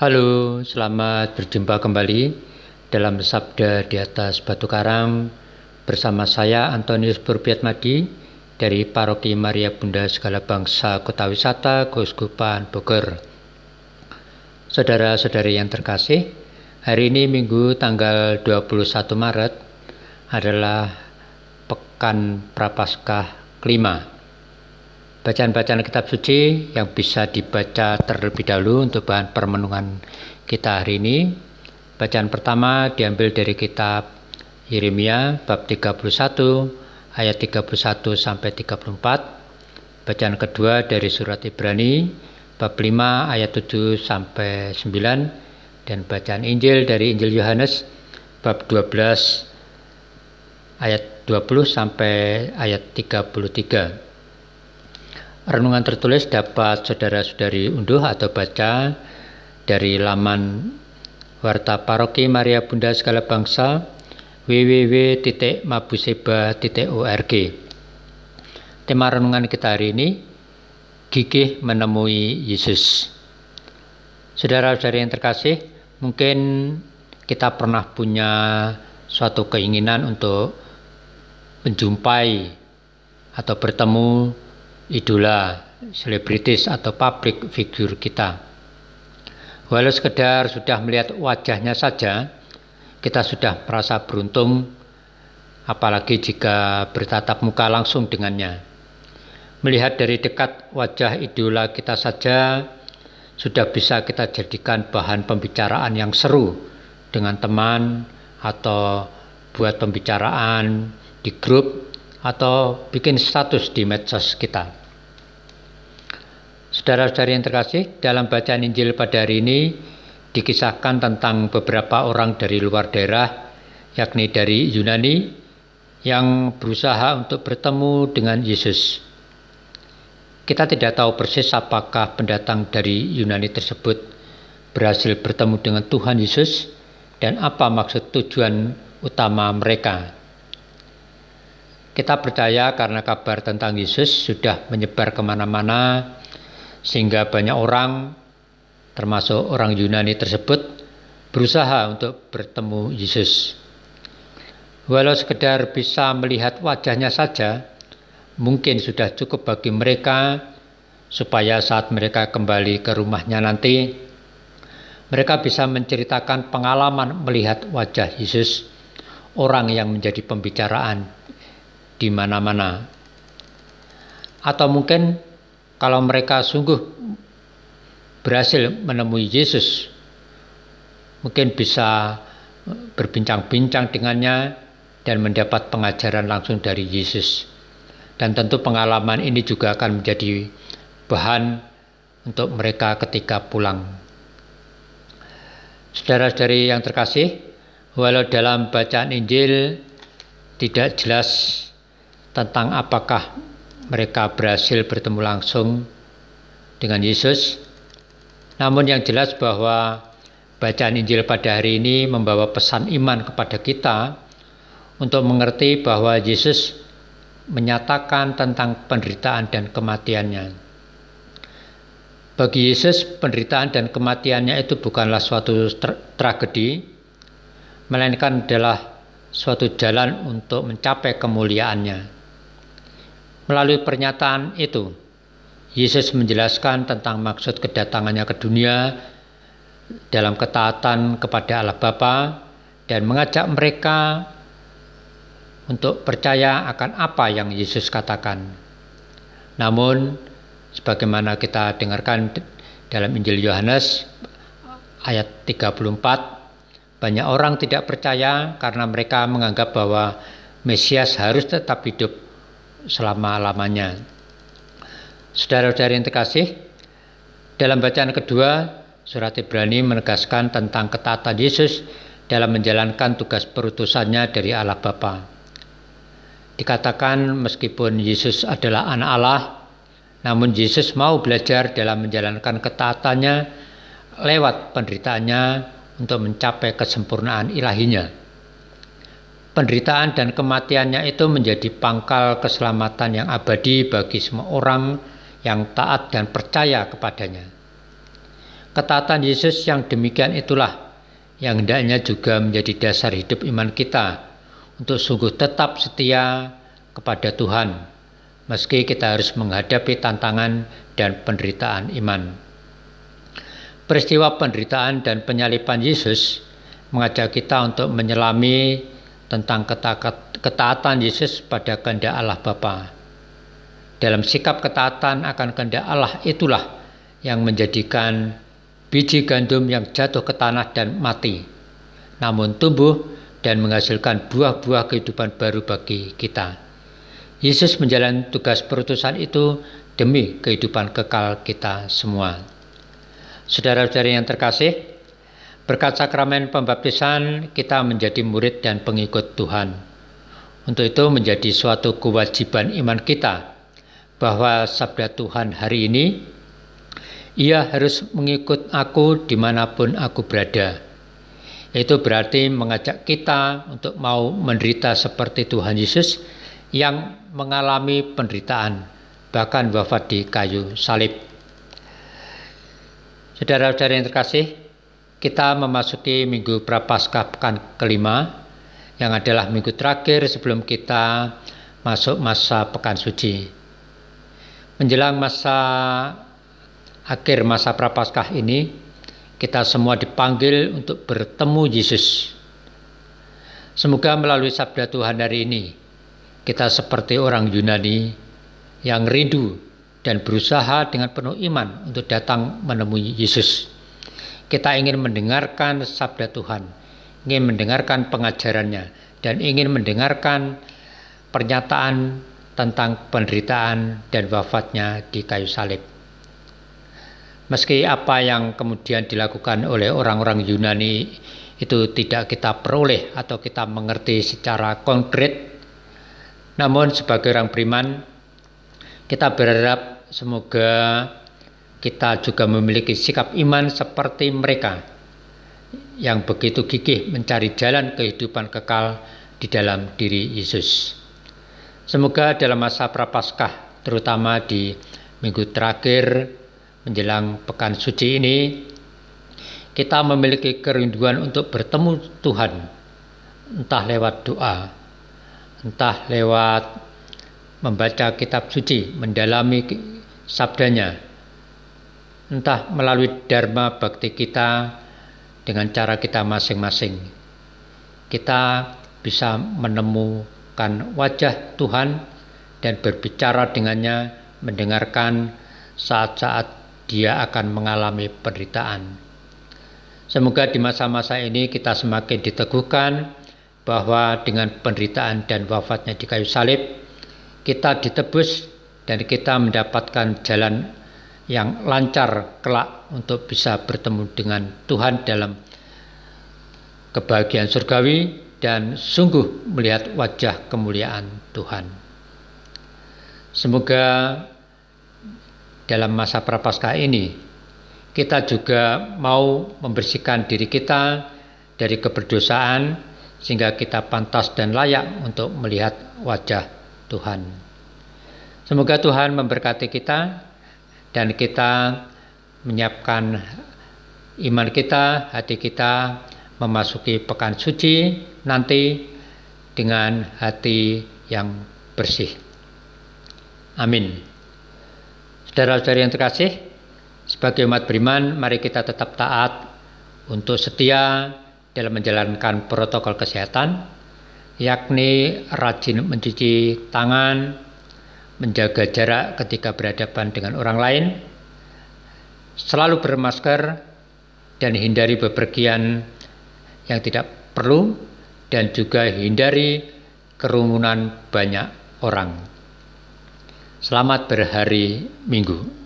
Halo, selamat berjumpa kembali dalam Sabda di atas Batu Karang bersama saya Antonius Burbiatmadi dari Paroki Maria Bunda Segala Bangsa Kota Wisata Keuskupan Bogor. Saudara-saudari yang terkasih, hari ini Minggu tanggal 21 Maret adalah Pekan Prapaskah kelima. Bacaan-bacaan kitab suci yang bisa dibaca terlebih dahulu untuk bahan permenungan kita hari ini. Bacaan pertama diambil dari kitab Yeremia bab 31 ayat 31 sampai 34. Bacaan kedua dari surat Ibrani bab 5 ayat 7 sampai 9 dan bacaan Injil dari Injil Yohanes bab 12 ayat 20 sampai ayat 33. Renungan tertulis dapat saudara-saudari unduh atau baca dari laman Warta Paroki Maria Bunda Segala Bangsa www.mabuseba.org Tema renungan kita hari ini Gigih menemui Yesus. Saudara-saudari yang terkasih Mungkin kita pernah punya suatu keinginan untuk menjumpai atau bertemu idola, selebritis atau public figure kita. Walau sekedar sudah melihat wajahnya saja, kita sudah merasa beruntung, apalagi jika bertatap muka langsung dengannya. Melihat dari dekat wajah idola kita saja, sudah bisa kita jadikan bahan pembicaraan yang seru dengan teman atau buat pembicaraan di grup atau bikin status di medsos kita. Saudara-saudari yang terkasih, dalam bacaan Injil pada hari ini dikisahkan tentang beberapa orang dari luar daerah, yakni dari Yunani, yang berusaha untuk bertemu dengan Yesus. Kita tidak tahu persis apakah pendatang dari Yunani tersebut berhasil bertemu dengan Tuhan Yesus dan apa maksud tujuan utama mereka. Kita percaya karena kabar tentang Yesus sudah menyebar ke mana-mana, sehingga banyak orang termasuk orang Yunani tersebut berusaha untuk bertemu Yesus. Walau sekedar bisa melihat wajahnya saja, mungkin sudah cukup bagi mereka supaya saat mereka kembali ke rumahnya nanti, mereka bisa menceritakan pengalaman melihat wajah Yesus, orang yang menjadi pembicaraan di mana-mana. Atau mungkin kalau mereka sungguh berhasil menemui Yesus, mungkin bisa berbincang-bincang dengannya dan mendapat pengajaran langsung dari Yesus. Dan tentu pengalaman ini juga akan menjadi bahan untuk mereka ketika pulang. Saudara-saudari yang terkasih, walau dalam bacaan Injil tidak jelas tentang apakah mereka berhasil bertemu langsung dengan Yesus. Namun yang jelas bahwa bacaan Injil pada hari ini membawa pesan iman kepada kita untuk mengerti bahwa Yesus menyatakan tentang penderitaan dan kematiannya. Bagi Yesus, penderitaan dan kematiannya itu bukanlah suatu tra tragedi, melainkan adalah suatu jalan untuk mencapai kemuliaannya. Melalui pernyataan itu, Yesus menjelaskan tentang maksud kedatangannya ke dunia dalam ketaatan kepada Allah Bapa dan mengajak mereka untuk percaya akan apa yang Yesus katakan. Namun, sebagaimana kita dengarkan dalam Injil Yohanes ayat 34, banyak orang tidak percaya karena mereka menganggap bahwa Mesias harus tetap hidup selama-lamanya. Saudara-saudari yang terkasih, dalam bacaan kedua, surat Ibrani menegaskan tentang ketaatan Yesus dalam menjalankan tugas perutusannya dari Allah Bapa. Dikatakan meskipun Yesus adalah anak Allah, namun Yesus mau belajar dalam menjalankan ketaatannya lewat penderitaannya untuk mencapai kesempurnaan ilahinya. Penderitaan dan kematiannya itu menjadi pangkal keselamatan yang abadi bagi semua orang yang taat dan percaya kepadanya. Ketaatan Yesus yang demikian itulah yang hendaknya juga menjadi dasar hidup iman kita untuk sungguh tetap setia kepada Tuhan, meski kita harus menghadapi tantangan dan penderitaan iman. Peristiwa penderitaan dan penyalipan Yesus mengajak kita untuk menyelami tentang ketaatan Yesus pada kehendak Allah Bapa. Dalam sikap ketaatan akan kehendak Allah itulah yang menjadikan biji gandum yang jatuh ke tanah dan mati, namun tumbuh dan menghasilkan buah-buah kehidupan baru bagi kita. Yesus menjalani tugas perutusan itu demi kehidupan kekal kita semua. Saudara-saudari yang terkasih, berkat sakramen pembaptisan kita menjadi murid dan pengikut Tuhan. Untuk itu menjadi suatu kewajiban iman kita bahwa sabda Tuhan hari ini, ia harus mengikut aku di mana pun aku berada itu berarti mengajak kita untuk mau menderita seperti Tuhan Yesus yang mengalami penderitaan, bahkan wafat di kayu salib. Saudara-saudara yang terkasih, kita memasuki minggu prapaskah pekan kelima yang adalah minggu terakhir sebelum kita masuk masa pekan suci. Menjelang masa akhir masa prapaskah ini, kita semua dipanggil untuk bertemu Yesus. Semoga melalui sabda Tuhan hari ini, kita seperti orang Yunani yang rindu dan berusaha dengan penuh iman untuk datang menemui Yesus. Kita ingin mendengarkan sabda Tuhan, ingin mendengarkan pengajarannya, dan ingin mendengarkan pernyataan tentang penderitaan dan wafatnya di kayu salib. Meski apa yang kemudian dilakukan oleh orang-orang Yunani itu tidak kita peroleh atau kita mengerti secara konkret, namun sebagai orang beriman kita berharap semoga kita juga memiliki sikap iman seperti mereka yang begitu gigih mencari jalan kehidupan kekal di dalam diri Yesus. Semoga dalam masa prapaskah, terutama di minggu terakhir menjelang pekan suci ini kita memiliki kerinduan untuk bertemu Tuhan entah lewat doa entah lewat membaca kitab suci mendalami sabdanya entah melalui dharma bakti kita dengan cara kita masing-masing kita bisa menemukan wajah Tuhan dan berbicara dengannya mendengarkan saat-saat dia akan mengalami penderitaan. Semoga di masa-masa ini kita semakin diteguhkan bahwa dengan penderitaan dan wafatnya di kayu salib, kita ditebus dan kita mendapatkan jalan yang lancar kelak untuk bisa bertemu dengan Tuhan dalam kebahagiaan surgawi dan sungguh melihat wajah kemuliaan Tuhan. Semoga dalam masa prapaskah ini kita juga mau membersihkan diri kita dari keberdosaan sehingga kita pantas dan layak untuk melihat wajah Tuhan. Semoga Tuhan memberkati kita dan kita menyiapkan iman kita, hati kita memasuki pekan suci nanti dengan hati yang bersih. Amin. Saudara-saudari yang terkasih, sebagai umat beriman, mari kita tetap taat untuk setia dalam menjalankan protokol kesehatan, yakni rajin mencuci tangan, menjaga jarak ketika berhadapan dengan orang lain, selalu bermasker, dan hindari bepergian yang tidak perlu, dan juga hindari kerumunan banyak orang. Selamat berhari Minggu.